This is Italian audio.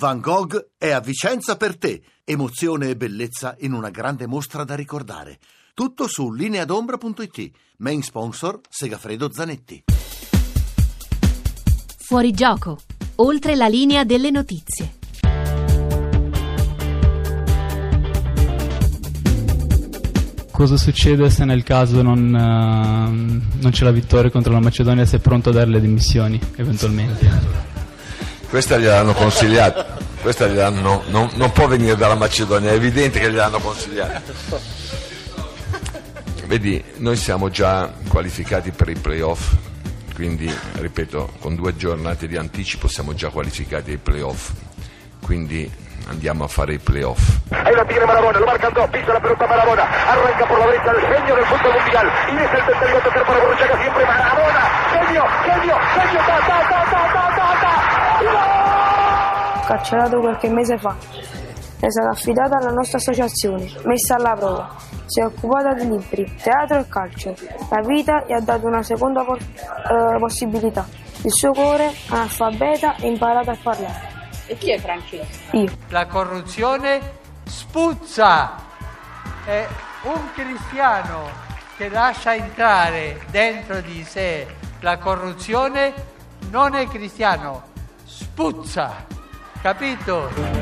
Van Gogh è a Vicenza per te. Emozione e bellezza in una grande mostra da ricordare. Tutto su lineadombra.it. Main sponsor Segafredo Zanetti. Fuori gioco. Oltre la linea delle notizie. Cosa succede se nel caso non, uh, non c'è la vittoria contro la Macedonia? Se è pronto a dare le dimissioni, eventualmente? Questa gliel'hanno consigliata. Questa gliel'hanno, non, non può venire dalla Macedonia, è evidente che gliel'hanno consigliata. Vedi, noi siamo già qualificati per i playoff, quindi ripeto, con due giornate di anticipo siamo già qualificati ai playoff. Quindi andiamo a fare i playoff. Ahí lo tiene Marabona, lo marcan dos, pisa la pelota Marabona, arranca por la derecha el genio del fútbol mundial, y es el tercero a tocar para Borruchaga siempre Marabona, ta, ta, ta, ta, ta, ta, Carcerato qualche mese fa. È stata affidata alla nostra associazione, messa alla prova. Si è occupata di libri, teatro e calcio. La vita gli ha dato una seconda po- eh, possibilità. Il suo cuore, analfabeta, ha imparato a parlare. E chi è Francesco? Io. La corruzione spuzza. È un cristiano che lascia entrare dentro di sé la corruzione non è cristiano, spuzza. Capito?